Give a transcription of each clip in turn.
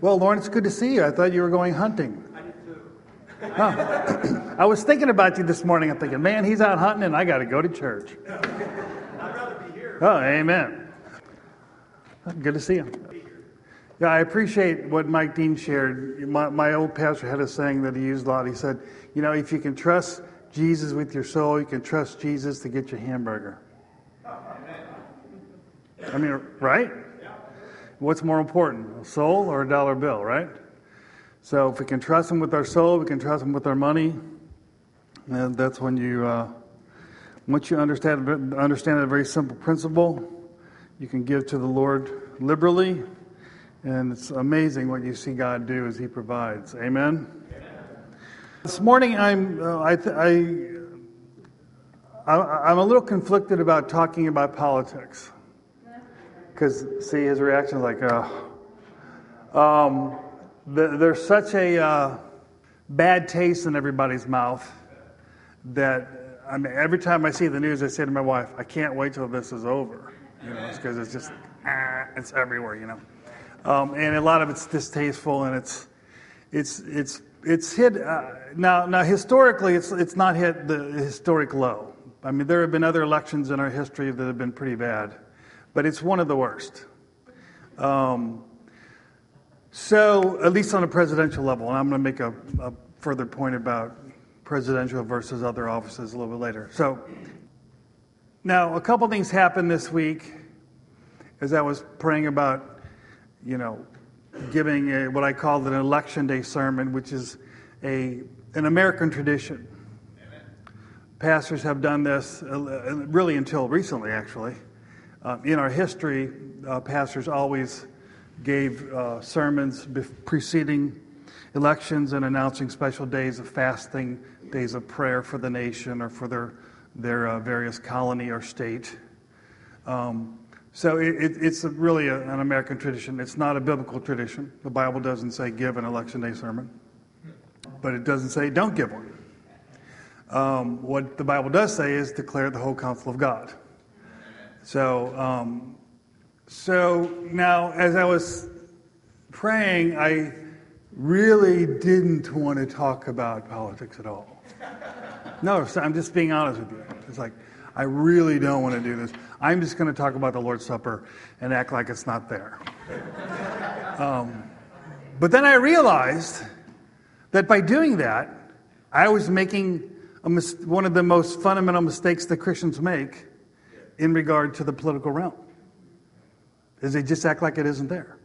Well, Lauren, it's good to see you. I thought you were going hunting. I did too. Huh. I was thinking about you this morning. I'm thinking, man, he's out hunting and I got to go to church. I'd rather be here. Oh, amen. Good to see you. Yeah, I appreciate what Mike Dean shared. My, my old pastor had a saying that he used a lot. He said, you know, if you can trust Jesus with your soul, you can trust Jesus to get your hamburger. I mean, right? What's more important, a soul or a dollar bill, right? So if we can trust Him with our soul, we can trust Him with our money. And that's when you, uh, once you understand understand a very simple principle, you can give to the Lord liberally, and it's amazing what you see God do as He provides. Amen. This morning, I'm uh, I, th- I I- I'm a little conflicted about talking about politics because see his reaction is like, uh, um, the, there's such a uh, bad taste in everybody's mouth that I mean, every time I see the news, I say to my wife, I can't wait till this is over, you know, because it's just ah, it's everywhere, you know, um, and a lot of it's distasteful and it's it's it's it's hit uh, now now historically it's it's not hit the historic low. I mean, there have been other elections in our history that have been pretty bad but it's one of the worst. Um, so, at least on a presidential level, and I'm going to make a, a, further point about presidential versus other offices a little bit later. So, now a couple things happened this week as I was praying about, you know, giving a, what I called an election day sermon, which is a an American tradition. Amen. Pastors have done this uh, really until recently, actually. Um, in our history, uh, pastors always gave uh, sermons preceding elections and announcing special days of fasting, days of prayer for the nation or for their, their uh, various colony or state. Um, so it, it, it's really a, an American tradition. It's not a biblical tradition. The Bible doesn't say give an election day sermon, but it doesn't say don't give one. Um, what the Bible does say is declare the whole counsel of God. So, um, so now as I was praying, I really didn't want to talk about politics at all. No, I'm just being honest with you. It's like, I really don't want to do this. I'm just going to talk about the Lord's Supper and act like it's not there. Um, but then I realized that by doing that, I was making mis- one of the most fundamental mistakes that Christians make in regard to the political realm. Is they just act like it isn't there.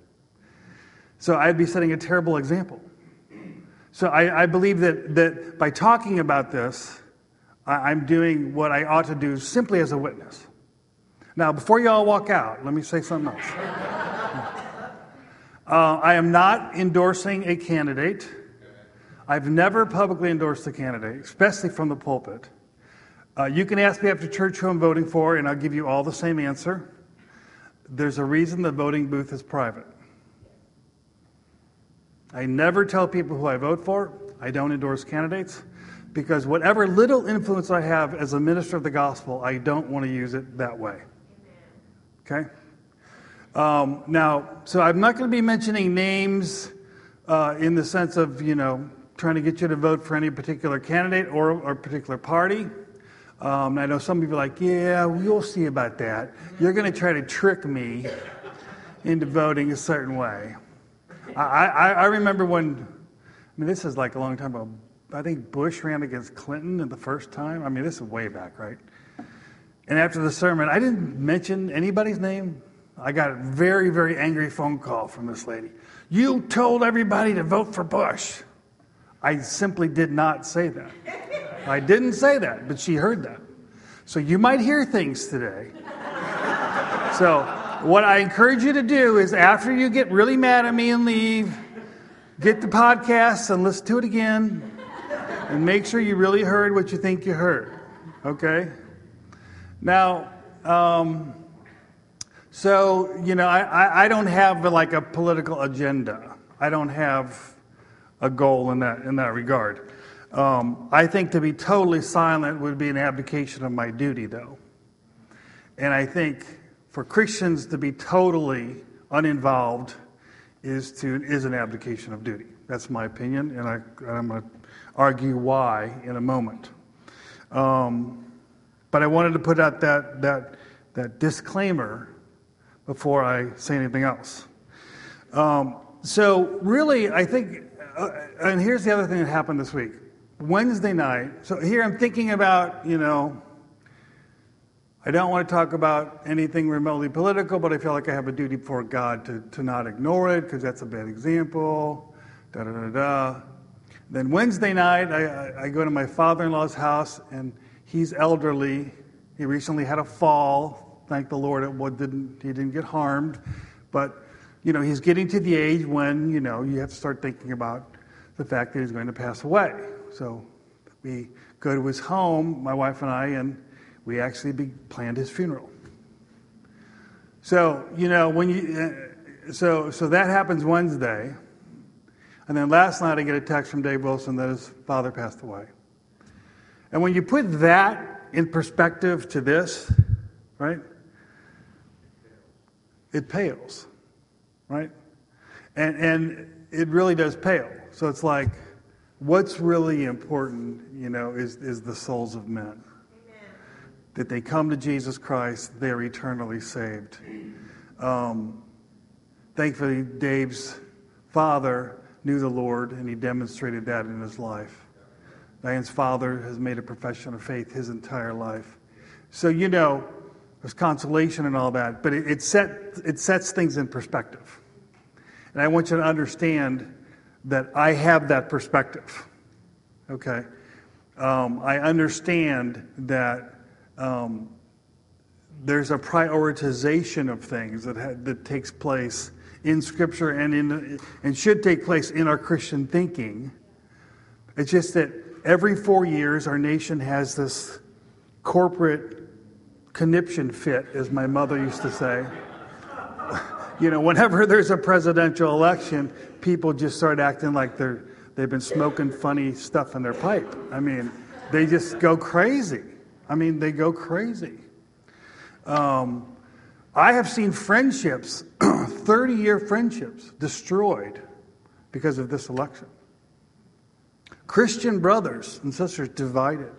So I'd be setting a terrible example. So I, I believe that, that by talking about this, I, I'm doing what I ought to do simply as a witness. Now, before you all walk out, let me say something else. Uh, I am not endorsing a candidate. I've never publicly endorsed a candidate, especially from the pulpit. Uh, you can ask me after church who I'm voting for, and I'll give you all the same answer. There's a reason the voting booth is private. I never tell people who I vote for. I don't endorse candidates because whatever little influence I have as a minister of the gospel, I don't want to use it that way. Okay? Um, now, so I'm not going to be mentioning names uh, in the sense of, you know, trying to get you to vote for any particular candidate or, or particular party. Um, I know some people are like, yeah, we'll see about that. You're going to try to trick me into voting a certain way. I, I, I remember when, I mean, this is like a long time ago. I think Bush ran against Clinton in the first time. I mean, this is way back, right? And after the sermon, I didn't mention anybody's name. I got a very, very angry phone call from this lady. You told everybody to vote for Bush. I simply did not say that. I didn't say that, but she heard that. So you might hear things today. So, what I encourage you to do is after you get really mad at me and leave, get the podcast and listen to it again and make sure you really heard what you think you heard. Okay? Now, um, so, you know, I, I don't have like a political agenda. I don't have a goal in that, in that regard. Um, I think to be totally silent would be an abdication of my duty, though. And I think for Christians to be totally uninvolved is to is an abdication of duty. That's my opinion, and I, I'm going to argue why in a moment. Um, but I wanted to put out that that that disclaimer before I say anything else. Um, so really, I think, uh, and here's the other thing that happened this week. Wednesday night. So here I'm thinking about, you know, I don't want to talk about anything remotely political, but I feel like I have a duty before God to, to not ignore it because that's a bad example. Da da da da. Then Wednesday night, I, I go to my father in law's house, and he's elderly. He recently had a fall. Thank the Lord, it didn't, he didn't get harmed. But, you know, he's getting to the age when, you know, you have to start thinking about the fact that he's going to pass away. So we go to his home, my wife and I, and we actually be, planned his funeral. So, you know, when you, uh, so, so that happens Wednesday. And then last night I get a text from Dave Wilson that his father passed away. And when you put that in perspective to this, right, it pales, right? And, and it really does pale. So it's like, what's really important, you know, is, is the souls of men that they come to Jesus Christ, they're eternally saved. Um, thankfully, Dave's father knew the Lord, and he demonstrated that in his life. Diane's father has made a profession of faith his entire life. So, you know, there's consolation and all that, but it, it, set, it sets things in perspective. And I want you to understand that I have that perspective. Okay? Um, I understand that um, there's a prioritization of things that, ha- that takes place in Scripture and, in, and should take place in our Christian thinking. It's just that every four years, our nation has this corporate conniption fit, as my mother used to say. you know, whenever there's a presidential election, people just start acting like they're, they've been smoking funny stuff in their pipe. I mean, they just go crazy. I mean, they go crazy. Um, I have seen friendships, 30 year friendships, destroyed because of this election. Christian brothers and sisters divided.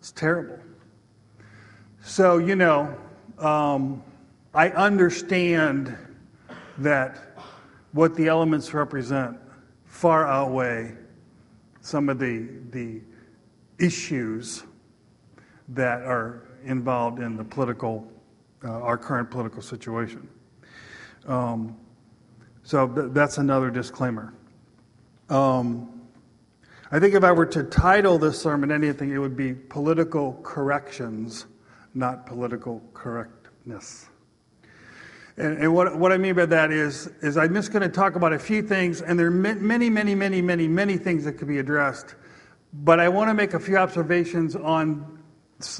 It's terrible. So, you know, um, I understand that what the elements represent far outweigh some of the, the issues that are involved in the political, uh, our current political situation. Um, so th- that's another disclaimer. Um, I think if I were to title this sermon anything, it would be Political Corrections, not Political Correctness. And, and what, what I mean by that is, is I'm just going to talk about a few things, and there are many, many, many, many, many things that could be addressed. But I want to make a few observations on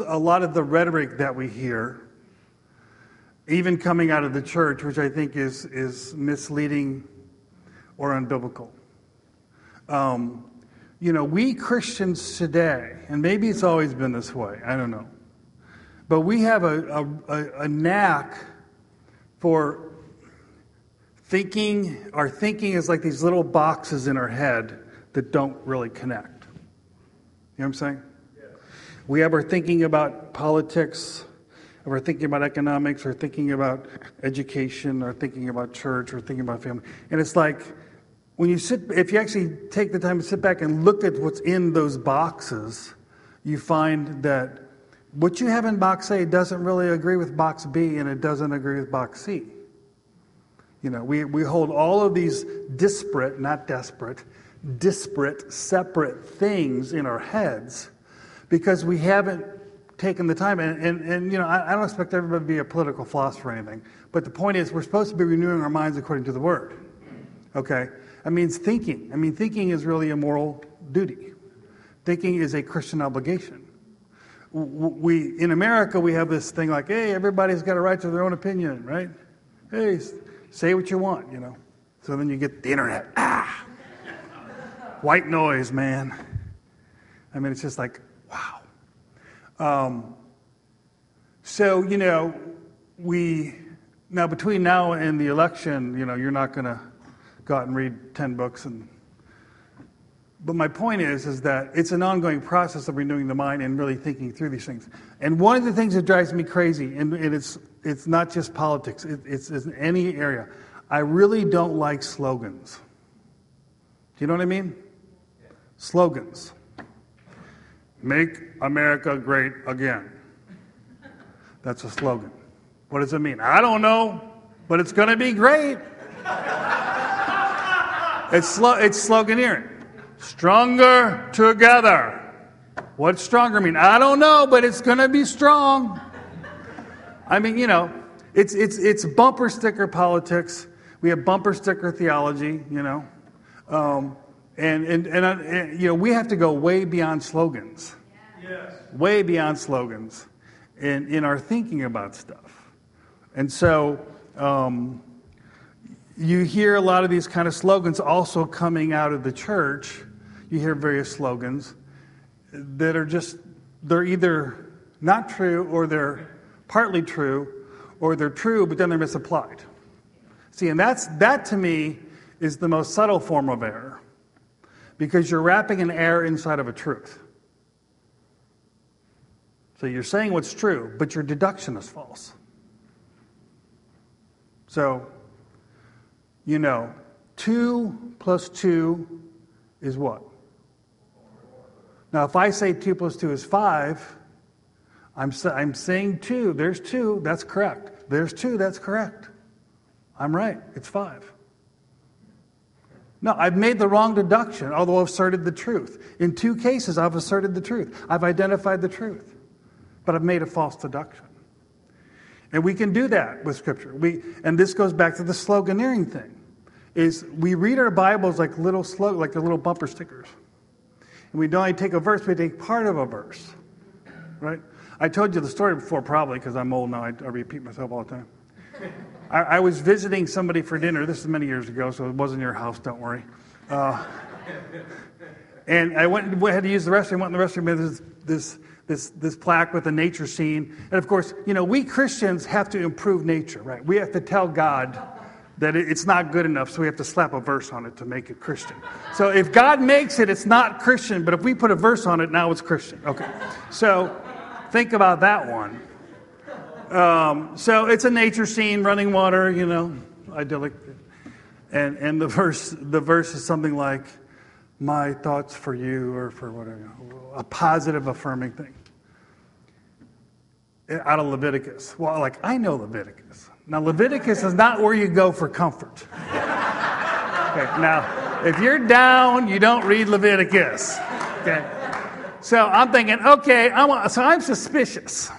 a lot of the rhetoric that we hear, even coming out of the church, which I think is, is misleading or unbiblical. Um, you know, we Christians today, and maybe it's always been this way, I don't know, but we have a, a, a knack for thinking, our thinking is like these little boxes in our head that don't really connect. You know what I'm saying? We ever thinking about politics, or thinking about economics, or thinking about education, or thinking about church, or thinking about family. And it's like when you sit, if you actually take the time to sit back and look at what's in those boxes, you find that what you have in box A doesn't really agree with box B, and it doesn't agree with box C. You know, we, we hold all of these disparate, not desperate, disparate, separate things in our heads because we haven't taken the time. And, and, and you know, I, I, don't expect everybody to be a political philosopher or anything, but the point is we're supposed to be renewing our minds according to the Word. Okay? That means thinking. I mean, thinking is really a moral duty. Thinking is a Christian obligation. We, in America, we have this thing like, hey, everybody's got a right to their own opinion, right? Hey, say what you want, you know. So then you get the internet. Ah! White noise, man. I mean, it's just like, Wow. Um, so, you know, we, Now, between now and the election, you know, you're not going to go out and read 10 books and but my point is is that it's an ongoing process of renewing the mind and really thinking through these things. And one of the things that drives me crazy and, it's it's not just politics it, it's, it's in any area i really don't like slogans. Do you know what i mean? Slogans. Make america great again. That's a slogan. What does it mean? I don't know but it's going to be great. It's, slo- it's sloganeering Stronger together. What's stronger mean? I don't know, but it's going to be strong. I mean, you know, it's, it's, it's bumper sticker politics. We have bumper sticker theology, you know. Um, and, and, and, uh, and, you know, we have to go way beyond slogans. Yes. Way beyond slogans in, in our thinking about stuff. And so, um, you hear a lot of these kind of slogans also coming out of the church you hear various slogans that are just, they're either not true or they're partly true or they're true, but then they're misapplied. See, and that's, that to me is the most subtle form of error because you're wrapping an error inside of a truth. So you're saying what's true, but your deduction is false. So, you know, 2 plus 2 is what? Now, if I say 2 plus 2 is 5, I'm, I'm saying 2. There's 2. That's correct. There's 2. That's correct. I'm right. It's 5. No, I've made the wrong deduction, although I've asserted the truth. In two cases, I've asserted the truth. I've identified the truth, but I've made a false deduction. And we can do that with Scripture. We, and this goes back to the sloganeering thing. Is we read our Bibles like little slog, like the little bumper stickers. And we don't only take a verse, we take part of a verse. Right? I told you the story before, probably, because I'm old now. I, I, repeat myself all the time. I, I, was visiting somebody for dinner. This is many years ago, so it wasn't your house, don't worry. Uh, and I went, had to use the restroom, went in the restroom, and there's this, this, this plaque with a nature scene. And of course, you know, we Christians have to improve nature, right? We have to tell God that it's not good enough, so we have to slap a verse on it to make it Christian. So if God makes it, it's not Christian, but if we put a verse on it, now it's Christian. Okay. So think about that one. Um, so it's a nature scene, running water, you know, idyllic. And, and the, verse, the verse is something like, My thoughts for you, or for whatever, a positive, affirming thing. Out of Leviticus. Well, like, I know Leviticus. Now, Leviticus is not where you go for comfort. Okay, now, if you're down, you don't read Leviticus. Okay. So I'm thinking, okay, I'm, so I'm suspicious.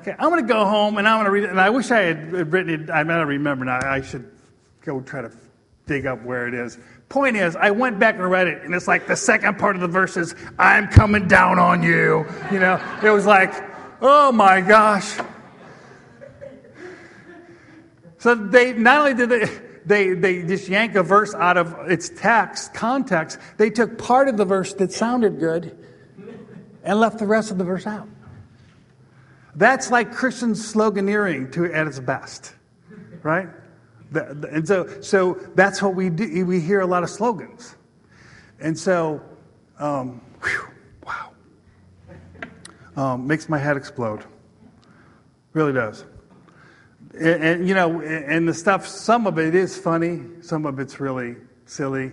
Okay, I'm going to go home and I'm going to read it. And I wish I had written it. I might have remember now. I should go try to dig up where it is. Point is, I went back and read it, and it's like the second part of the verse is, I'm coming down on you. You know, it was like, oh my gosh. So they not only did they, they, they just yank a verse out of its text, context, they took part of the verse that sounded good and left the rest of the verse out. That's like Christian sloganeering to, at its best, right? And so, so that's what we do. We hear a lot of slogans. And so, um, whew, wow. Um, makes my head explode. Really does. And, and, you know, and the stuff, some of it is funny, some of it's really silly,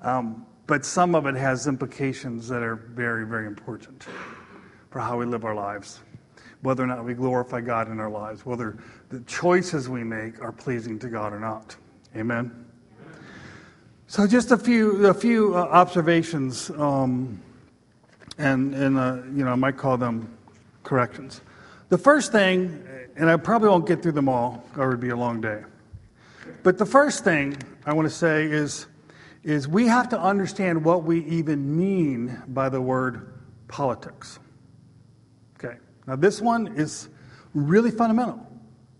um, but some of it has implications that are very, very important for how we live our lives. Whether or not we glorify God in our lives, whether the choices we make are pleasing to God or not. Amen. So, just a few, a few uh, observations, um, and, and uh, you know, I might call them corrections. The first thing and I probably won't get through them all, or it would be a long day. But the first thing I want to say is, is we have to understand what we even mean by the word politics. Okay, now this one is really fundamental,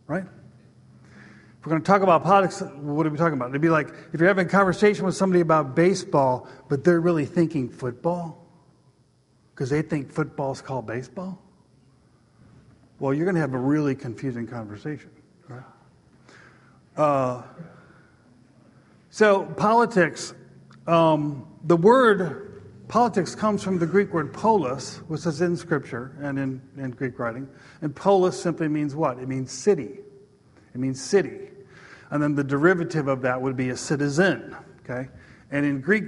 right? If we're going to talk about politics, what are we talking about? It'd be like if you're having a conversation with somebody about baseball, but they're really thinking football, because they think football's called baseball well, you're going to have a really confusing conversation. Right? Uh, so, politics, um, the word politics comes from the Greek word polis, which is in Scripture and in, in Greek writing. And polis simply means what? It means city. It means city. And then the derivative of that would be a citizen. Okay? And in Greek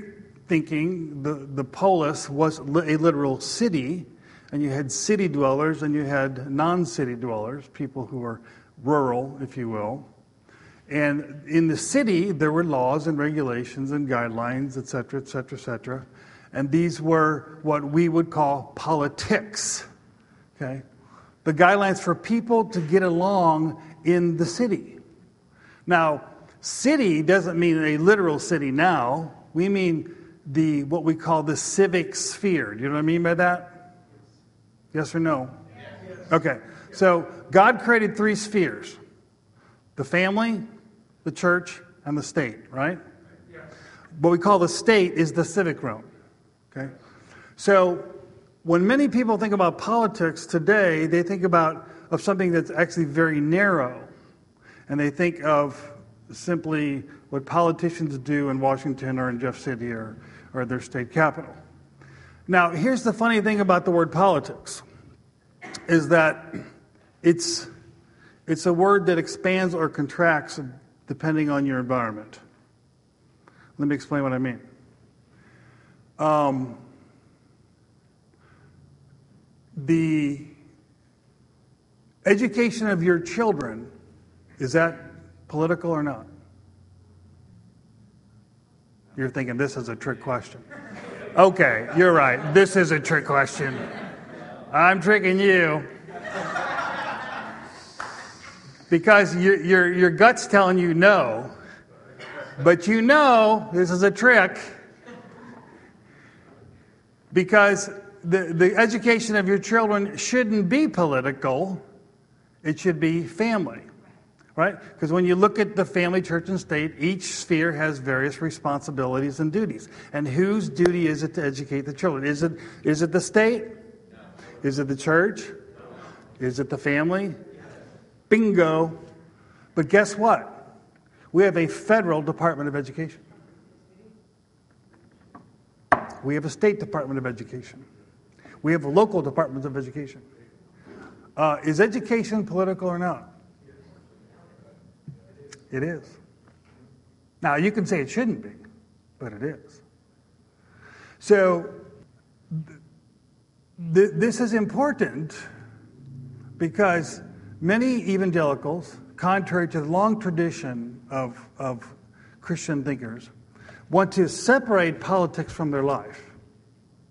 thinking, the, the polis was a literal city, and you had city dwellers and you had non city dwellers, people who were rural, if you will. And in the city, there were laws and regulations and guidelines, et cetera, et cetera, et cetera. And these were what we would call politics. Okay? The guidelines for people to get along in the city. Now, city doesn't mean a literal city now. We mean the what we call the civic sphere. Do you know what I mean by that? Yes or no? Okay. So God created three spheres the family, the church, and the state, right? What we call the state is the civic realm. Okay? So when many people think about politics today, they think about of something that's actually very narrow. And they think of simply what politicians do in Washington or in Jeff City or or their state capital. Now, here's the funny thing about the word politics is that it's, it's a word that expands or contracts depending on your environment. Let me explain what I mean. Um, the education of your children, is that political or not? You're thinking this is a trick question. Okay, you're right. This is a trick question. I'm tricking you. Because your, your, your gut's telling you no, but you know this is a trick. Because the, the education of your children shouldn't be political, it should be family right? Because when you look at the family, church, and state, each sphere has various responsibilities and duties. And whose duty is it to educate the children? Is it, is it the state? Is it the church? Is it the family? Bingo. But guess what? We have a federal Department of Education. We have a state Department of Education. We have local departments of education. Uh, is education political or not? It is. Now, you can say it shouldn't be, but it is. So, th- this is important because many evangelicals, contrary to the long tradition of, of Christian thinkers, want to separate politics from their life.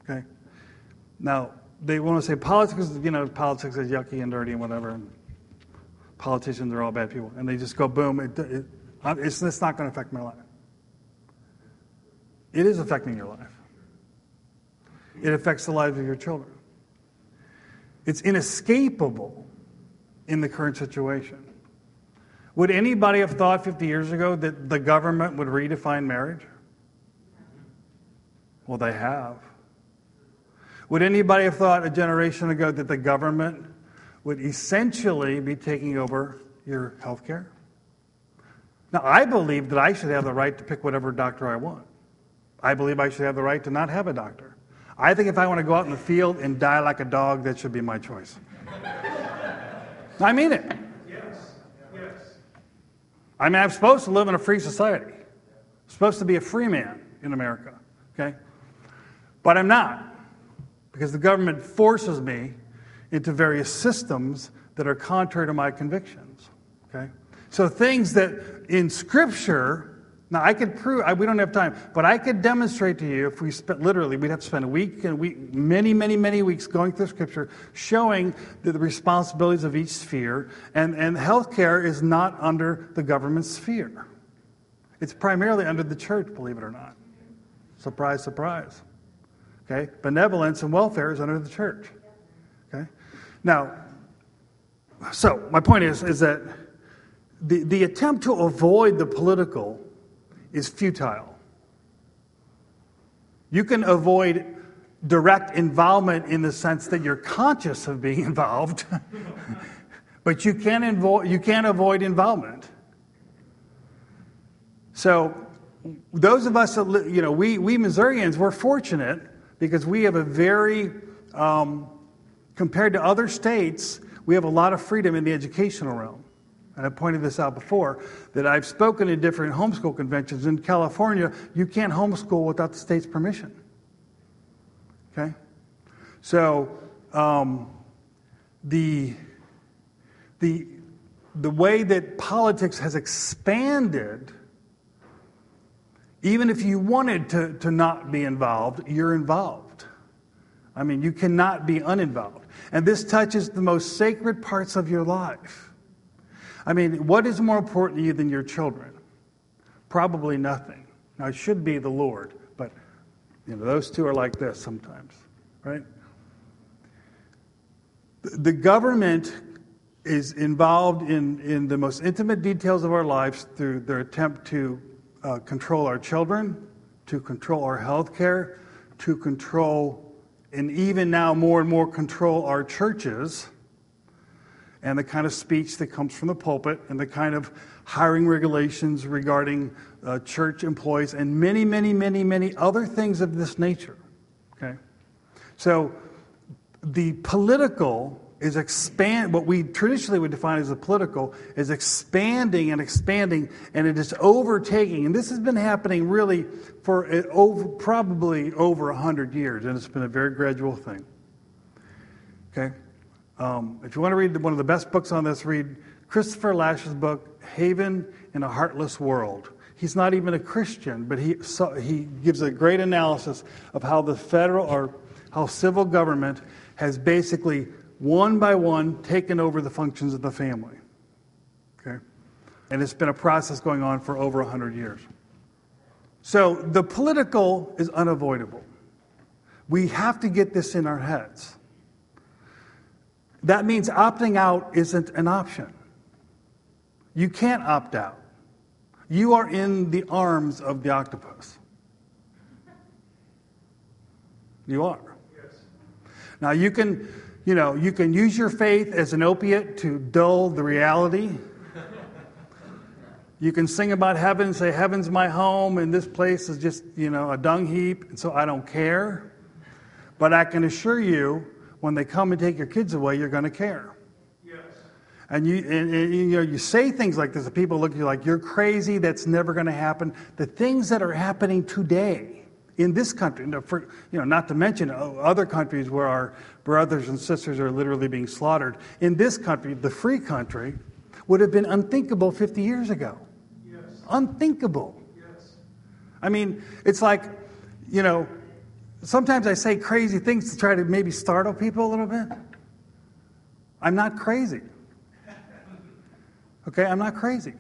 Okay? Now, they want to say politics, you know, politics is yucky and dirty and whatever. And politicians are all bad people. And they just go, boom, it, it, it's, it's not going to affect my life. It is affecting your life, it affects the lives of your children. It's inescapable in the current situation. Would anybody have thought 50 years ago that the government would redefine marriage? Well, they have. Would anybody have thought a generation ago that the government would essentially be taking over your health care. Now, I believe that I should have the right to pick whatever doctor I want. I believe I should have the right to not have a doctor. I think if I want to go out in the field and die like a dog, that should be my choice. I mean it. Yes. Yes. I mean, I'm supposed to live in a free society. I'm supposed to be a free man in America, okay? But I'm not because the government forces me into various systems that are contrary to my convictions. Okay? So things that in Scripture, now I could prove, I, we don't have time, but I could demonstrate to you if we spent literally, we'd have to spend a week and week, many, many, many weeks going through Scripture, showing the, the responsibilities of each sphere. And, and healthcare is not under the government sphere. It's primarily under the church, believe it or not. Surprise, surprise. Okay? Benevolence and welfare is under the church. Okay? Now, so my point is, is that the, the attempt to avoid the political is futile. You can avoid direct involvement in the sense that you're conscious of being involved, but you can't, invo- you can't avoid involvement. So, those of us that, li- you know, we, we Missourians, we're fortunate because we have a very, um, compared to other states, we have a lot of freedom in the educational realm. And I pointed this out before that I've spoken at different homeschool conventions. In California, you can't homeschool without the state's permission. Okay? So, um, the, the, the way that politics has expanded, even if you wanted to, to not be involved, you're involved. I mean, you cannot be uninvolved. And this touches the most sacred parts of your life. I mean, what is more important to you than your children? Probably nothing. Now, it should be the Lord, but you know, those two are like this sometimes, right? The government is involved in, in the most intimate details of our lives through their attempt to uh, control our children, to control our health care, to control, and even now more and more control our churches and the kind of speech that comes from the pulpit and the kind of hiring regulations regarding uh, church employees and many, many, many, many other things of this nature. Okay? So the political is expand what we traditionally would define as the political is expanding and expanding and it is overtaking and this has been happening really for uh, over, probably over 100 years and it's been a very gradual thing okay um, if you want to read one of the best books on this read christopher Lasch's book haven in a heartless world he's not even a christian but he, so, he gives a great analysis of how the federal or how civil government has basically one by one taken over the functions of the family. Okay? And it's been a process going on for over 100 years. So the political is unavoidable. We have to get this in our heads. That means opting out isn't an option. You can't opt out. You are in the arms of the octopus. You are. Yes. Now you can, you know, you can use your faith as an opiate to dull the reality. You can sing about heaven, say, Heaven's my home, and this place is just, you know, a dung heap, and so I don't care. But I can assure you, when they come and take your kids away, you're going to care. Yes. And you, and, and, you know, you say things like this, and people look at you like, you're crazy, that's never going to happen. The things that are happening today in this country, for, you know, not to mention oh, other countries where our brothers and sisters are literally being slaughtered. In this country, the free country, would have been unthinkable 50 years ago. Yes. Unthinkable. Yes. I mean, it's like, you know, sometimes I say crazy things to try to maybe startle people a little bit. I'm not crazy. Okay, I'm not crazy.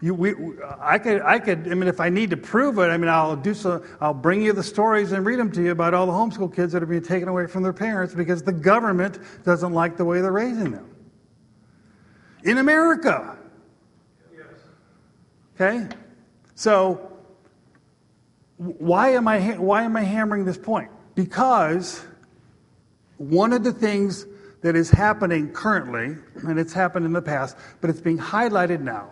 You, we, I could, I could. I mean, if I need to prove it, I mean, I'll do so. I'll bring you the stories and read them to you about all the homeschool kids that are being taken away from their parents because the government doesn't like the way they're raising them. In America. Yes. Okay. So, why am I why am I hammering this point? Because one of the things that is happening currently, and it's happened in the past, but it's being highlighted now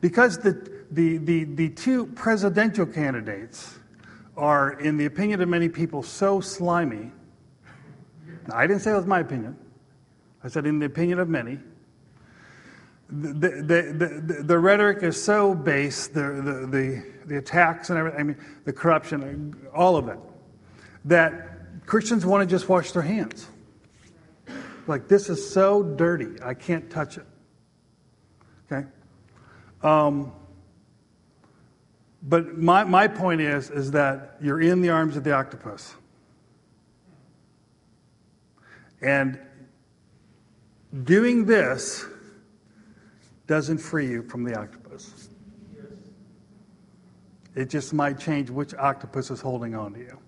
because the, the, the, the two presidential candidates are, in the opinion of many people, so slimy. Now, I didn't say it was my opinion. I said, in the opinion of many. The, the, the, the, rhetoric is so base, the, the, the, the attacks and everything, I mean, the corruption, all of it, that Christians want to just wash their hands. Like, this is so dirty, I can't touch it. Okay? Um, but my, my point is, is that you're in the arms of the octopus. And doing this doesn't free you from the octopus. It just might change which octopus is holding on to you,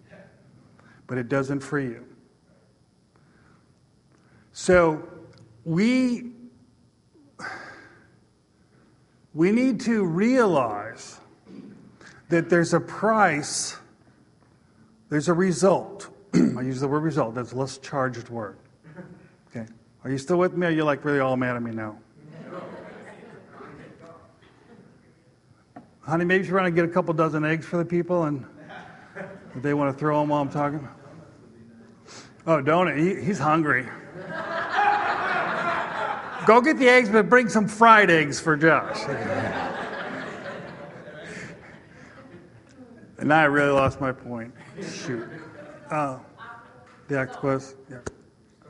but it doesn't free you. So we we need to realize that there's a price, there's a result. I use the word result, that's a less charged word. Okay. Are you still with me? Or are you like really all mad at me now? Honey, maybe you should run and get a couple dozen eggs for the people and they want to throw them while I'm talking. Oh, donut. He, he's hungry. Go get the eggs, but bring some fried eggs for Josh. and I really lost my point. Shoot. Uh, the octopus. Yeah.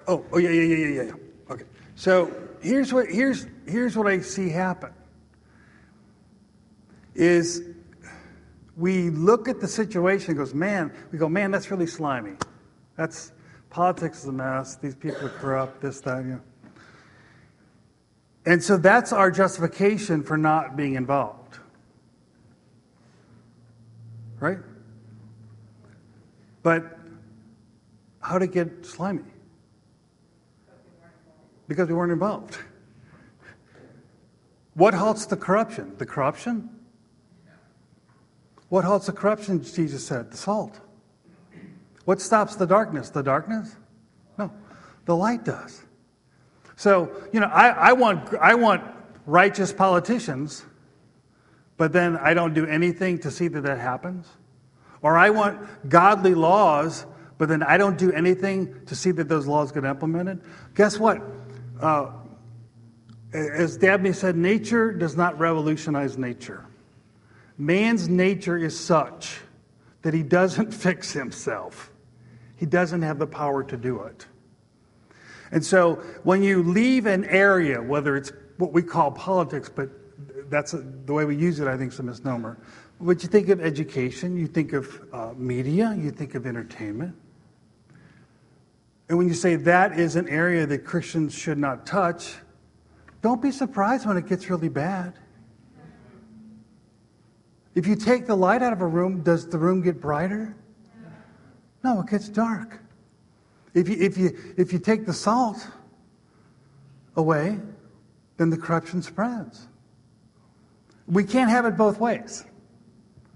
Oh, oh yeah, yeah, yeah, yeah, yeah. Okay. So here's what here's here's what I see happen. Is we look at the situation and goes, man, we go, man, that's really slimy. That's politics is a mess. These people are corrupt. This, that, you know. And so that's our justification for not being involved. Right? But how did it get slimy? Because we weren't involved. What halts the corruption? The corruption? What halts the corruption, Jesus said? The salt. What stops the darkness? The darkness? No, the light does. So, you know, I, I, want, I want righteous politicians, but then I don't do anything to see that that happens. Or I want godly laws, but then I don't do anything to see that those laws get implemented. Guess what? Uh, as Dabney said, nature does not revolutionize nature. Man's nature is such that he doesn't fix himself, he doesn't have the power to do it. And so when you leave an area, whether it's what we call politics, but that's a, the way we use it, I think, is a misnomer. But you think of education, you think of uh, media, you think of entertainment. And when you say that is an area that Christians should not touch, don't be surprised when it gets really bad. If you take the light out of a room, does the room get brighter? No, it gets dark. If you, if you, if you take the salt away, then the corruption spreads. We can't have it both ways.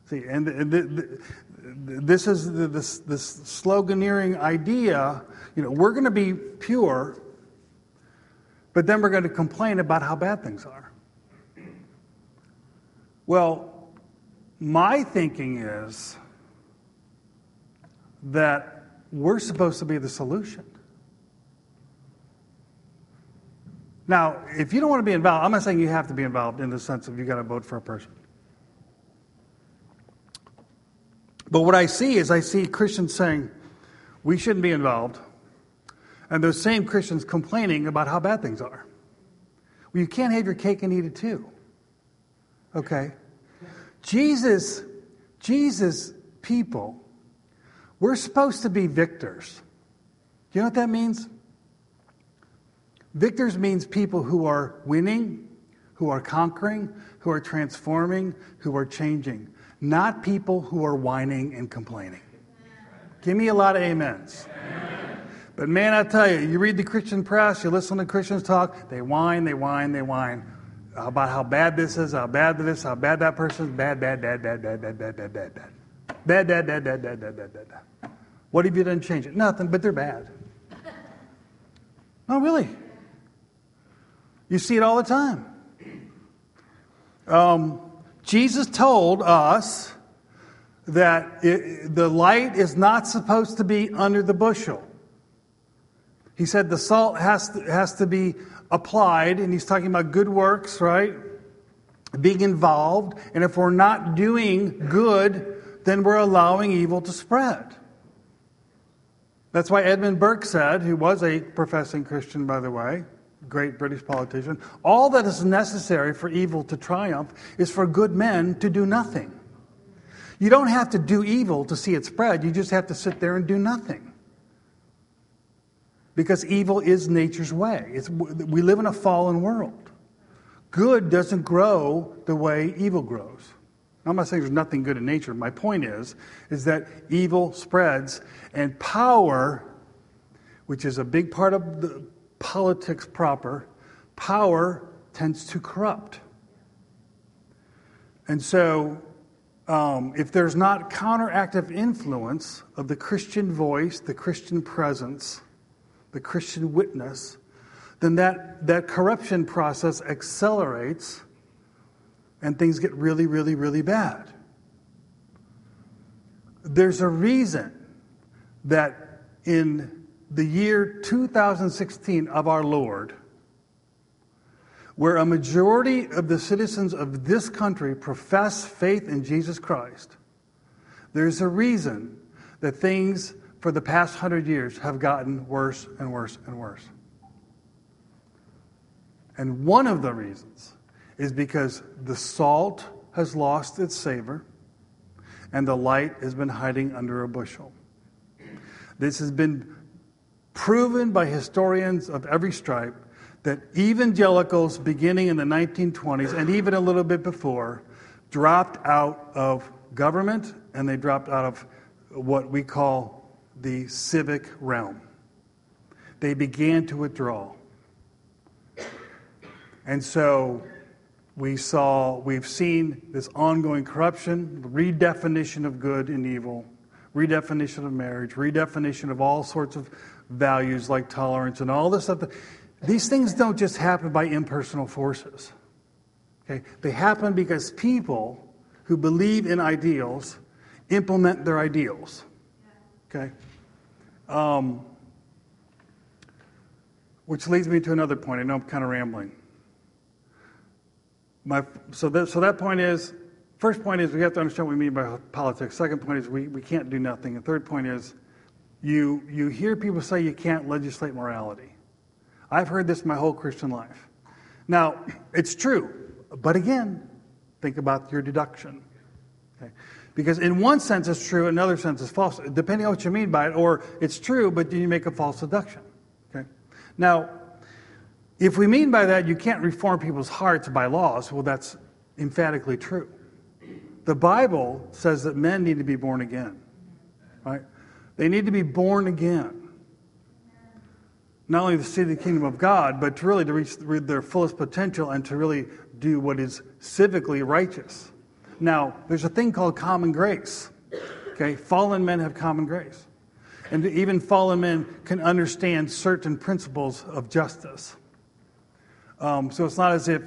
See, and the, the, the, this is the, this sloganeering idea. You know, we're going to be pure, but then we're going to complain about how bad things are. Well, my thinking is that we're supposed to be the solution. Now, if you don't want to be involved, I'm not saying you have to be involved in the sense of you got to vote for a person. But what I see is I see Christians saying we shouldn't be involved, and those same Christians complaining about how bad things are. Well, you can't have your cake and eat it too. Okay? Jesus, Jesus people we're supposed to be victors. You know what that means? Victors means people who are winning, who are conquering, who are transforming, who are changing, not people who are whining and complaining. Give me a lot of amens. But man, I tell you, you read the Christian press, you listen to Christians talk, they whine, they whine, they whine about how bad this is, how bad this, how bad that person is, bad, bad, bad, bad, bad, bad, bad, bad, bad, bad. Bad, bad, bad, bad, bad, bad, bad, bad. What have you done to change it? Nothing, but they're bad. No, really. You see it all the time. Um, Jesus told us that it, the light is not supposed to be under the bushel. He said the salt has to, has to be applied, and he's talking about good works, right? Being involved. And if we're not doing good, then we're allowing evil to spread. That's why Edmund Burke said, who was a professing Christian, by the way, great British politician, all that is necessary for evil to triumph is for good men to do nothing. You don't have to do evil to see it spread, you just have to sit there and do nothing. Because evil is nature's way. It's, we live in a fallen world. Good doesn't grow the way evil grows. I'm not saying there's nothing good in nature. My point is, is that evil spreads and power, which is a big part of the politics proper, power tends to corrupt. And so, um, if there's not counteractive influence of the Christian voice, the Christian presence, the Christian witness, then that, that corruption process accelerates and things get really, really, really bad. There's a reason that in the year 2016 of our Lord, where a majority of the citizens of this country profess faith in Jesus Christ, there's a reason that things for the past hundred years have gotten worse and worse and worse. And one of the reasons is because the salt has lost its savor and the light has been hiding under a bushel. This has been proven by historians of every stripe that evangelicals beginning in the 1920s and even a little bit before dropped out of government and they dropped out of what we call the civic realm. They began to withdraw. And so we saw, we've seen this ongoing corruption, redefinition of good and evil, redefinition of marriage, redefinition of all sorts of values like tolerance and all this stuff. These things don't just happen by impersonal forces. Okay? They happen because people who believe in ideals implement their ideals. Okay? Um, which leads me to another point. I know I'm kind of rambling. My, so, that, so that point is first point is we have to understand what we mean by politics. Second point is we, we can't do nothing. And third point is you, you hear people say you can't legislate morality. I've heard this my whole Christian life. Now, it's true, but again, think about your deduction. Okay? Because in one sense it's true, in another sense it's false, depending on what you mean by it, or it's true, but then you make a false deduction. Okay? Now, if we mean by that you can't reform people's hearts by laws, well, that's emphatically true. The Bible says that men need to be born again, right? They need to be born again. Not only to see the kingdom of God, but to really to reach their fullest potential and to really do what is civically righteous. Now, there's a thing called common grace. Okay, fallen men have common grace. And even fallen men can understand certain principles of justice. Um, so it's not as if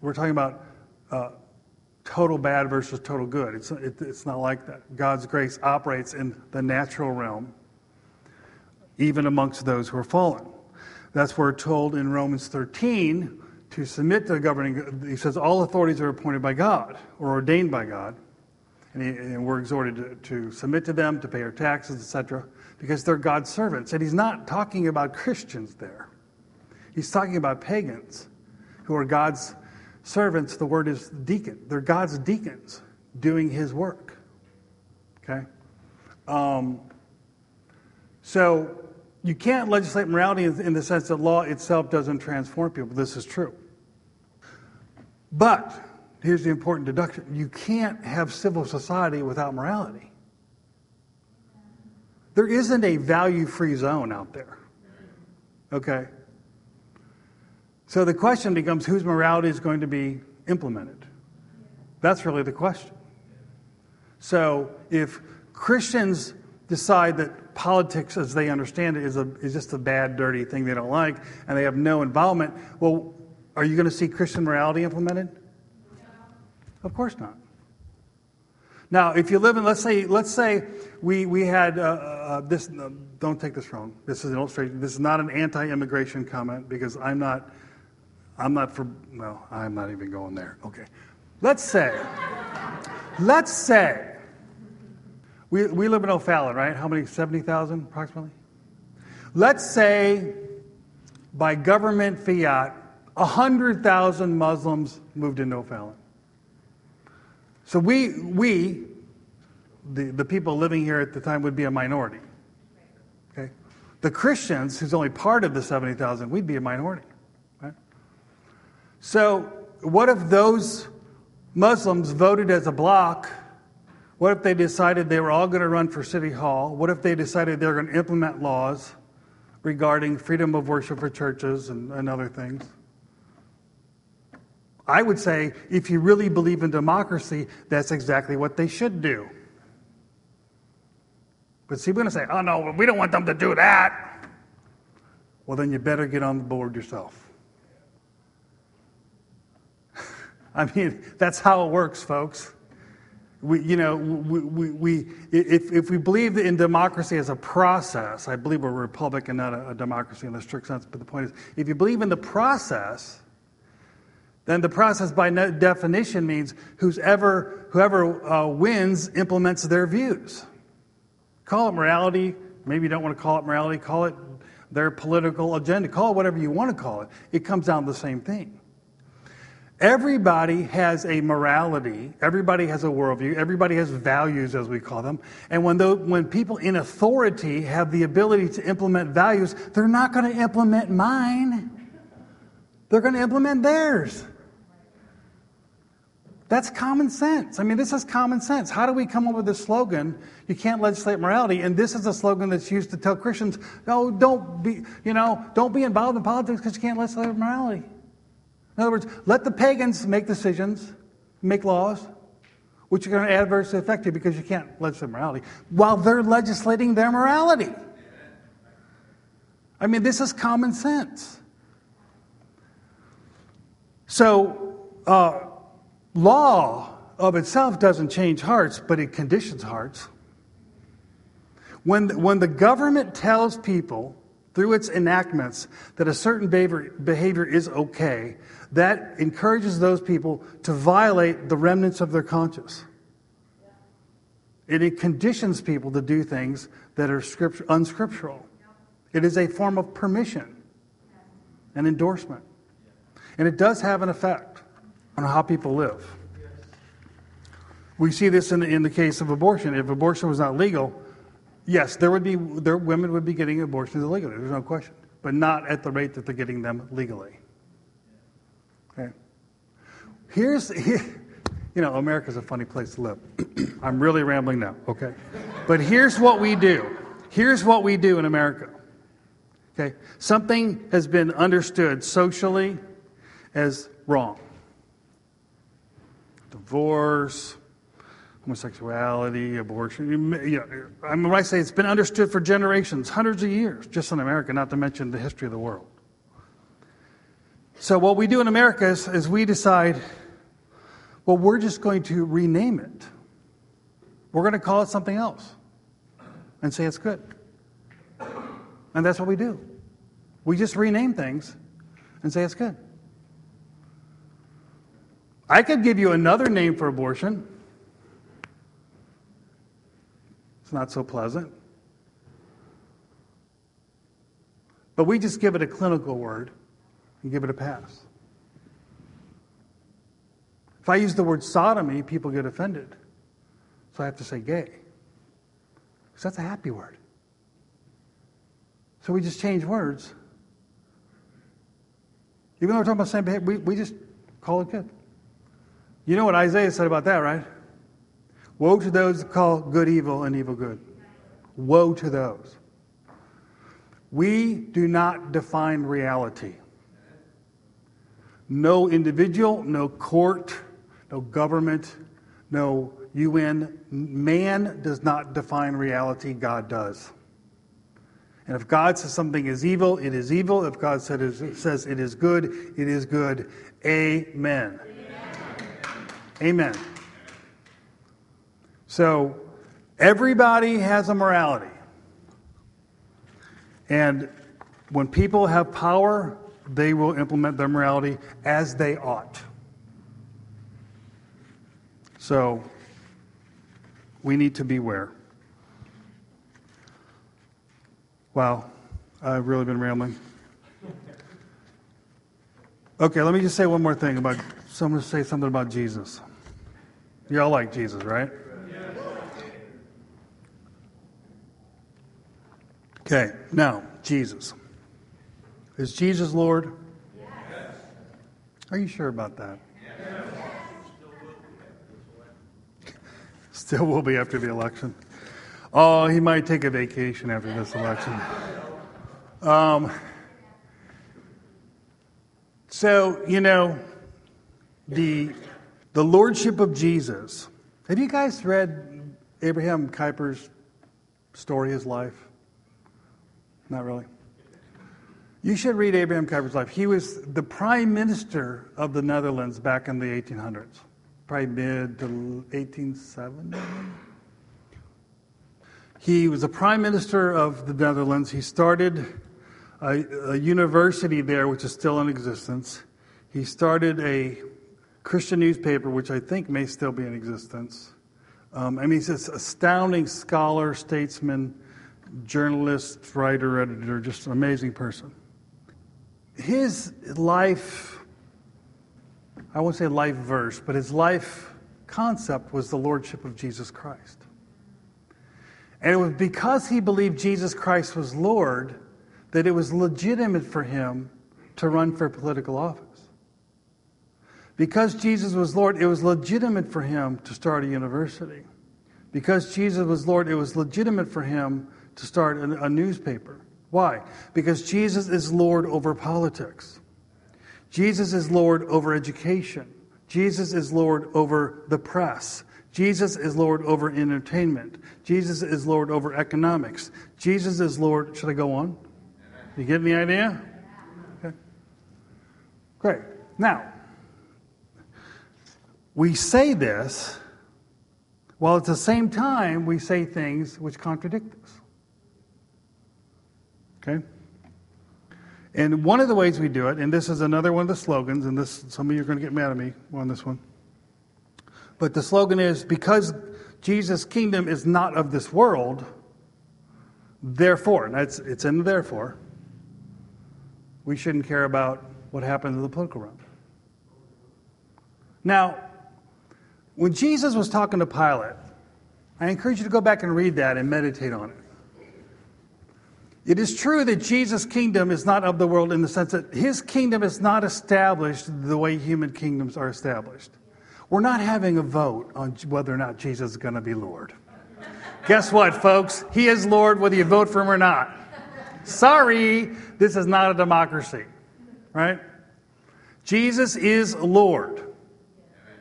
we're talking about uh, total bad versus total good. It's, it, it's not like that. God's grace operates in the natural realm, even amongst those who are fallen. That's where we're told in Romans 13 to submit to the governing. He says all authorities are appointed by God or ordained by God, and, he, and we're exhorted to, to, submit to them, to pay our taxes, etc., because they're God's servants. And he's not talking about Christians there. He's talking about pagans who are God's servants. The word is deacon. They're God's deacons doing His work. Okay, um, so. You can't legislate morality in the sense that law itself doesn't transform people. This is true. But here's the important deduction you can't have civil society without morality. There isn't a value free zone out there. Okay? So the question becomes whose morality is going to be implemented? That's really the question. So if Christians decide that politics, as they understand it, is, a, is just a bad, dirty thing they don't like, and they have no involvement, well, are you going to see Christian morality implemented? Of course not. Now, if you live in, let's say, let's say we, we had uh, uh, this, uh, don't take this wrong. This is an illustration. This is not an anti immigration comment because I'm not, I'm not for, well, I'm not even going there. Okay. Let's say, let's say, we, we live in O'Fallon, right? How many? 70,000 approximately? Let's say by government fiat, 100,000 Muslims moved into O'Fallon. So we, we the, the people living here at the time, would be a minority. Okay? The Christians, who's only part of the 70,000, we'd be a minority. Right? So what if those Muslims voted as a bloc? What if they decided they were all going to run for City Hall? What if they decided they were going to implement laws regarding freedom of worship for churches and, and other things? I would say if you really believe in democracy, that's exactly what they should do. But see, we're going to say, oh no, we don't want them to do that. Well, then you better get on the board yourself. I mean, that's how it works, folks. We, you know, we, we, we, if, if we believe in democracy as a process, I believe we're a republic and not a, a democracy in the strict sense, but the point is, if you believe in the process, then the process by definition means whoever, whoever uh, wins implements their views. Call it morality. Maybe you don't want to call it morality. Call it their political agenda. Call it whatever you want to call it. It comes down to the same thing. Everybody has a morality. Everybody has a worldview. Everybody has values, as we call them. And when, the, when people in authority have the ability to implement values, they're not going to implement mine. They're going to implement theirs. That's common sense. I mean, this is common sense. How do we come up with this slogan? You can't legislate morality, and this is a slogan that's used to tell Christians, no, don't be, you know, don't be involved in politics because you can't legislate morality. In other words, let the pagans make decisions, make laws, which are going to adversely affect you because you can't legislate morality, while they're legislating their morality. I mean, this is common sense. So, uh, law of itself doesn't change hearts, but it conditions hearts. When, when the government tells people through its enactments that a certain behavior, is okay, that encourages those people to violate the remnants of their conscience. And it conditions people to do things that are script, unscriptural. It is a form of permission, an endorsement. And it does have an effect on how people live. We see this in in the case of abortion. If abortion was not legal, yes, there would be there, women would be getting abortions illegally. There's no question, but not at the rate that they're getting them legally. Okay. Here's here, you know America's a funny place to live. I'm really rambling now. Okay, but here's what we do. Here's what we do in America. Okay, something has been understood socially as wrong divorce, homosexuality, abortion. You know, I mean, when I say it's been understood for generations, hundreds of years, just in America, not to mention the history of the world. So, what we do in America is, is we decide, well, we're just going to rename it. We're going to call it something else and say it's good. And that's what we do. We just rename things and say it's good. I could give you another name for abortion. It's not so pleasant. But we just give it a clinical word and give it a pass. If I use the word sodomy, people get offended. So I have to say gay. Because that's a happy word. So we just change words. Even though we're talking about the same behavior, we, we just call it good. You know what Isaiah said about that, right? Woe to those who call good evil and evil good. Woe to those. We do not define reality. No individual, no court, no government, no UN, man does not define reality, God does. And if God says something is evil, it is evil. If God says it is good, it is good. Amen. Amen. So, everybody has a morality. And when people have power, they will implement their morality as they ought. So, we need to beware. Wow, I've really been rambling. Okay, let me just say one more thing about someone say something about Jesus. You all like Jesus, right? Okay, now, Jesus. Is Jesus Lord? Yes. Are you sure about that? Yes. Still will be after the election. Oh, he might take a vacation after this election. Um, so, you know, the the lordship of Jesus. Have you guys read Abraham Kuyper's story, his life? Not really. You should read Abraham Kuyper's life. He was the prime minister of the Netherlands back in the 1800s, probably mid to 1870. He was the prime minister of the Netherlands. He started a, a university there, which is still in existence. He started a Christian newspaper, which I think may still be in existence. Um, I mean, he's this astounding scholar, statesman, journalist, writer, editor, just an amazing person his life, I won't say life verse, but his life concept was the Lordship of Jesus Christ. And it was because he believed Jesus Christ was Lord that it was legitimate for him to run for political office. Because Jesus was Lord, it was legitimate for him to start a university. Because Jesus was Lord, it was legitimate for him to start a, a newspaper. Why? Because Jesus is Lord over politics. Jesus is Lord over education. Jesus is Lord over the press. Jesus is Lord over entertainment. Jesus is Lord over economics. Jesus is Lord. Should I go on? You get the idea? Okay. Great. Now, we say this while at the same time we say things which contradict this. Okay? And one of the ways we do it, and this is another one of the slogans, and this some of you are going to get mad at me on this one. But the slogan is because Jesus' kingdom is not of this world, therefore, and it's, it's in the therefore, we shouldn't care about what happens in the political realm. Now, when Jesus was talking to Pilate, I encourage you to go back and read that and meditate on it. It is true that Jesus' kingdom is not of the world in the sense that his kingdom is not established the way human kingdoms are established. We're not having a vote on whether or not Jesus is going to be Lord. Guess what, folks? He is Lord whether you vote for him or not. Sorry, this is not a democracy, right? Jesus is Lord.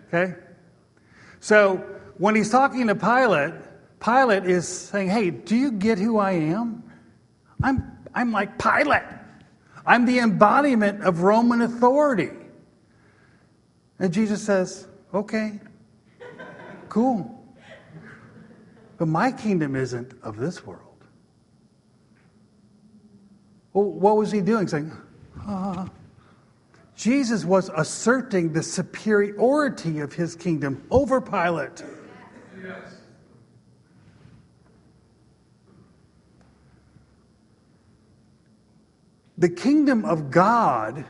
Okay? So when he's talking to Pilate, Pilate is saying, Hey, do you get who I am? I'm, I'm like Pilate. I'm the embodiment of Roman authority. And Jesus says, Okay, cool. But my kingdom isn't of this world. Well, what was he doing? Saying, ah. Jesus was asserting the superiority of his kingdom over Pilate. Yes. The kingdom of God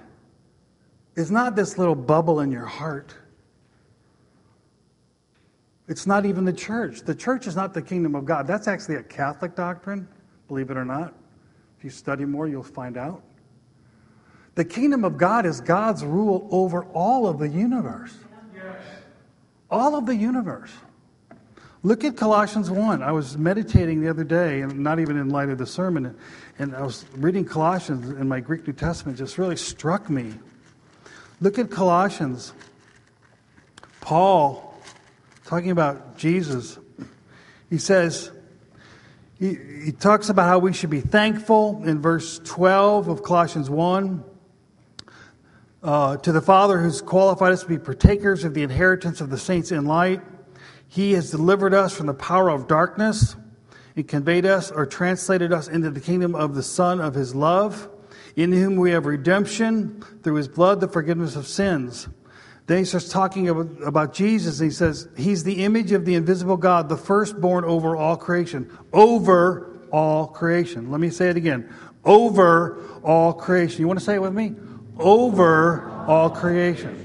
is not this little bubble in your heart. It's not even the church. The church is not the kingdom of God. That's actually a Catholic doctrine, believe it or not. If you study more, you'll find out. The kingdom of God is God's rule over all of the universe. All of the universe. Look at Colossians 1. I was meditating the other day, and not even in light of the sermon, and I was reading Colossians in my Greek New Testament, just really struck me. Look at Colossians. Paul, talking about Jesus, he says, he, he talks about how we should be thankful in verse 12 of Colossians 1. Uh, to the Father who's qualified us to be partakers of the inheritance of the saints in light he has delivered us from the power of darkness and conveyed us or translated us into the kingdom of the Son of His love, in whom we have redemption through His blood, the forgiveness of sins. Then he starts talking about, about Jesus, and he says, He's the image of the invisible God, the firstborn over all creation. Over all creation. Let me say it again. Over all creation. You want to say it with me? Over all creation.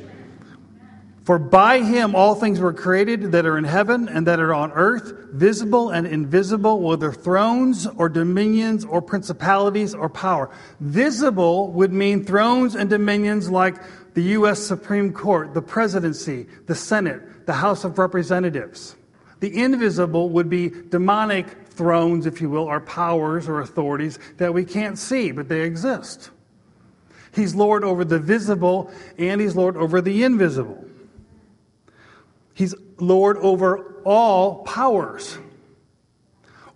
For by him all things were created that are in heaven and that are on earth, visible and invisible, whether thrones or dominions or principalities or power. Visible would mean thrones and dominions like the U.S. Supreme Court, the presidency, the Senate, the House of Representatives. The invisible would be demonic thrones, if you will, or powers or authorities that we can't see, but they exist. He's Lord over the visible and he's Lord over the invisible. He's Lord over all powers.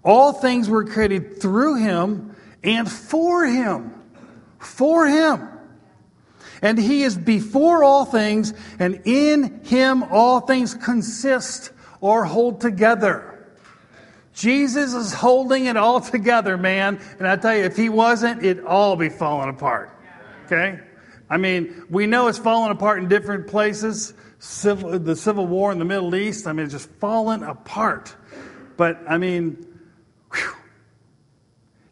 All things were created through him and for him. For him. And he is before all things, and in him all things consist or hold together. Jesus is holding it all together, man. And I tell you, if he wasn't, it'd all be falling apart. Okay? I mean, we know it's falling apart in different places. Civil, the civil war in the Middle East, I mean, it's just fallen apart. But, I mean, whew,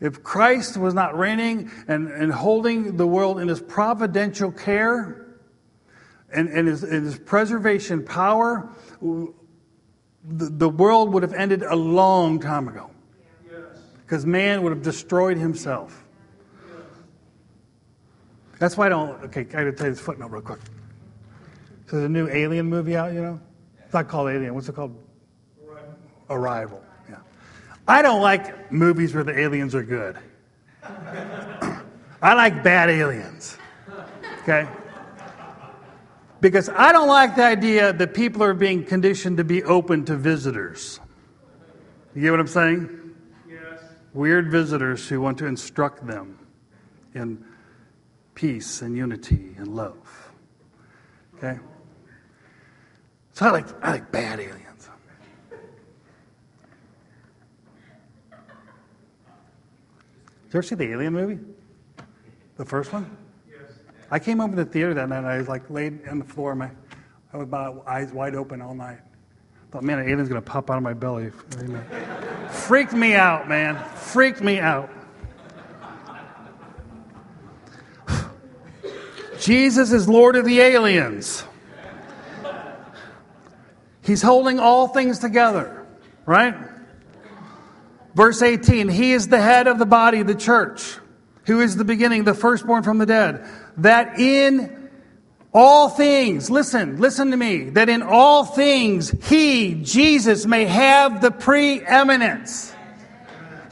if Christ was not reigning and, and holding the world in his providential care and, and, his, and his preservation power, the, the world would have ended a long time ago. Because man would have destroyed himself. That's why I don't. Okay, I gotta tell you this footnote real quick. So there's a new Alien movie out, you know? It's not called Alien. What's it called? Arrival. Arrival. Yeah. I don't like movies where the aliens are good. I like bad aliens. Okay? Because I don't like the idea that people are being conditioned to be open to visitors. You get what I'm saying? Yes. Weird visitors who want to instruct them in peace and unity and love. Okay? So I like, I like bad aliens. Did you ever see the Alien movie? The first one? Yes. I came over to the theater that night and I was like laid on the floor, my, I was my eyes wide open all night. I thought, man, an alien's gonna pop out of my belly. Freaked me out, man. Freaked me out. Jesus is Lord of the aliens. He's holding all things together, right? Verse 18 He is the head of the body, the church, who is the beginning, the firstborn from the dead, that in all things, listen, listen to me, that in all things He, Jesus, may have the preeminence.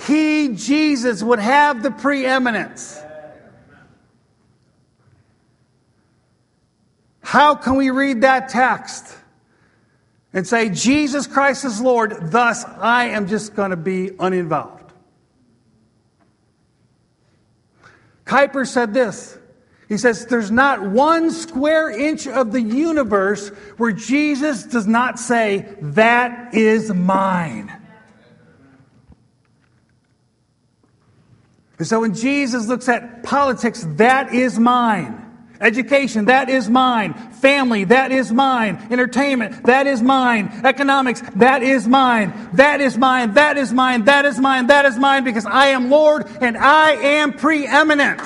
He, Jesus, would have the preeminence. How can we read that text and say, Jesus Christ is Lord, thus I am just going to be uninvolved? Kuyper said this. He says, There's not one square inch of the universe where Jesus does not say, That is mine. And so when Jesus looks at politics, that is mine. Education, that is mine. Family, that is mine. Entertainment, that is mine. Economics, that is mine. That is mine. That is mine. That is mine. That is mine because I am Lord and I am preeminent.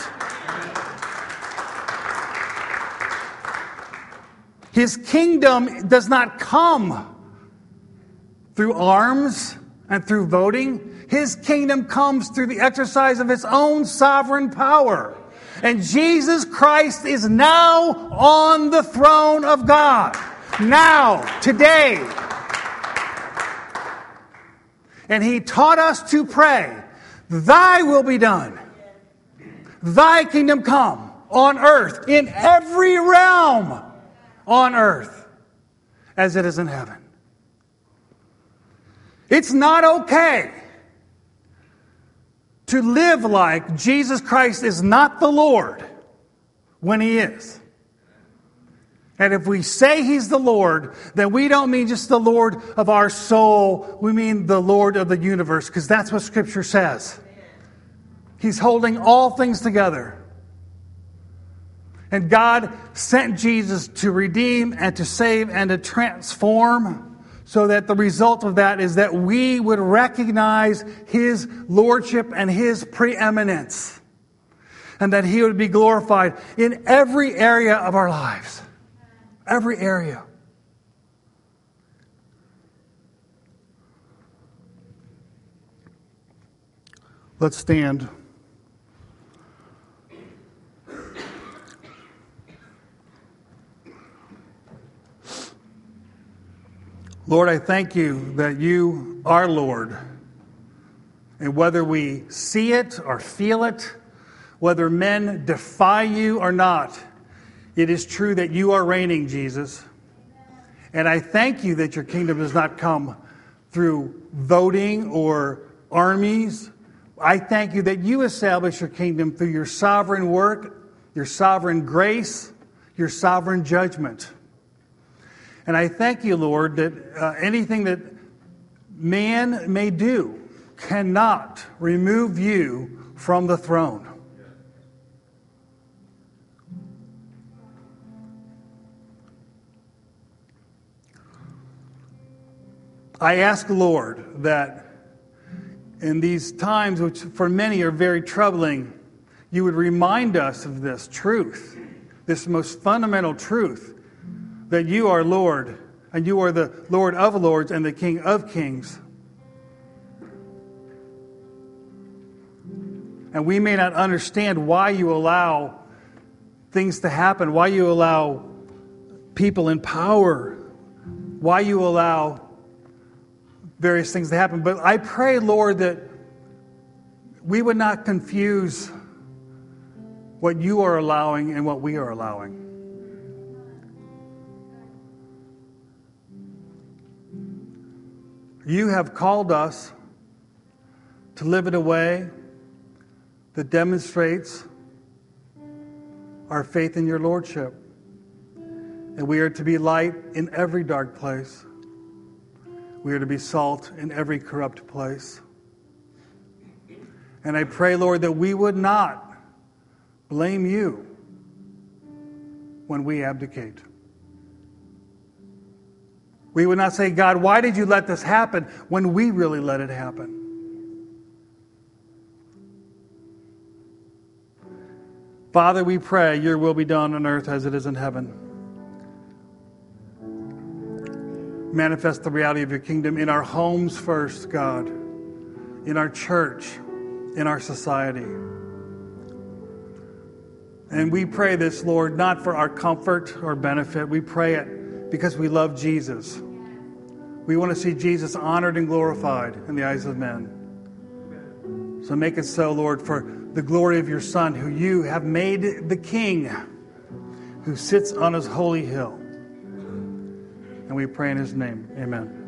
His kingdom does not come through arms and through voting. His kingdom comes through the exercise of his own sovereign power. And Jesus Christ is now on the throne of God. Now, today. And he taught us to pray, Thy will be done. Thy kingdom come on earth, in every realm on earth, as it is in heaven. It's not okay to live like Jesus Christ is not the Lord when He is. And if we say He's the Lord, then we don't mean just the Lord of our soul, we mean the Lord of the universe, because that's what Scripture says. He's holding all things together. And God sent Jesus to redeem and to save and to transform so that the result of that is that we would recognize his lordship and his preeminence, and that he would be glorified in every area of our lives. Every area. Let's stand. Lord, I thank you that you are Lord. And whether we see it or feel it, whether men defy you or not, it is true that you are reigning, Jesus. And I thank you that your kingdom does not come through voting or armies. I thank you that you establish your kingdom through your sovereign work, your sovereign grace, your sovereign judgment. And I thank you, Lord, that uh, anything that man may do cannot remove you from the throne. I ask, Lord, that in these times, which for many are very troubling, you would remind us of this truth, this most fundamental truth that you are Lord, and you are the Lord of lords and the King of kings. And we may not understand why you allow things to happen, why you allow people in power, why you allow various things to happen. But I pray, Lord, that we would not confuse what you are allowing and what we are allowing. You have called us to live in a way that demonstrates our faith in your Lordship. And we are to be light in every dark place. We are to be salt in every corrupt place. And I pray, Lord, that we would not blame you when we abdicate. We would not say, God, why did you let this happen when we really let it happen? Father, we pray your will be done on earth as it is in heaven. Manifest the reality of your kingdom in our homes first, God, in our church, in our society. And we pray this, Lord, not for our comfort or benefit. We pray it because we love Jesus. We want to see Jesus honored and glorified in the eyes of men. So make it so, Lord, for the glory of your Son, who you have made the King, who sits on his holy hill. And we pray in his name. Amen.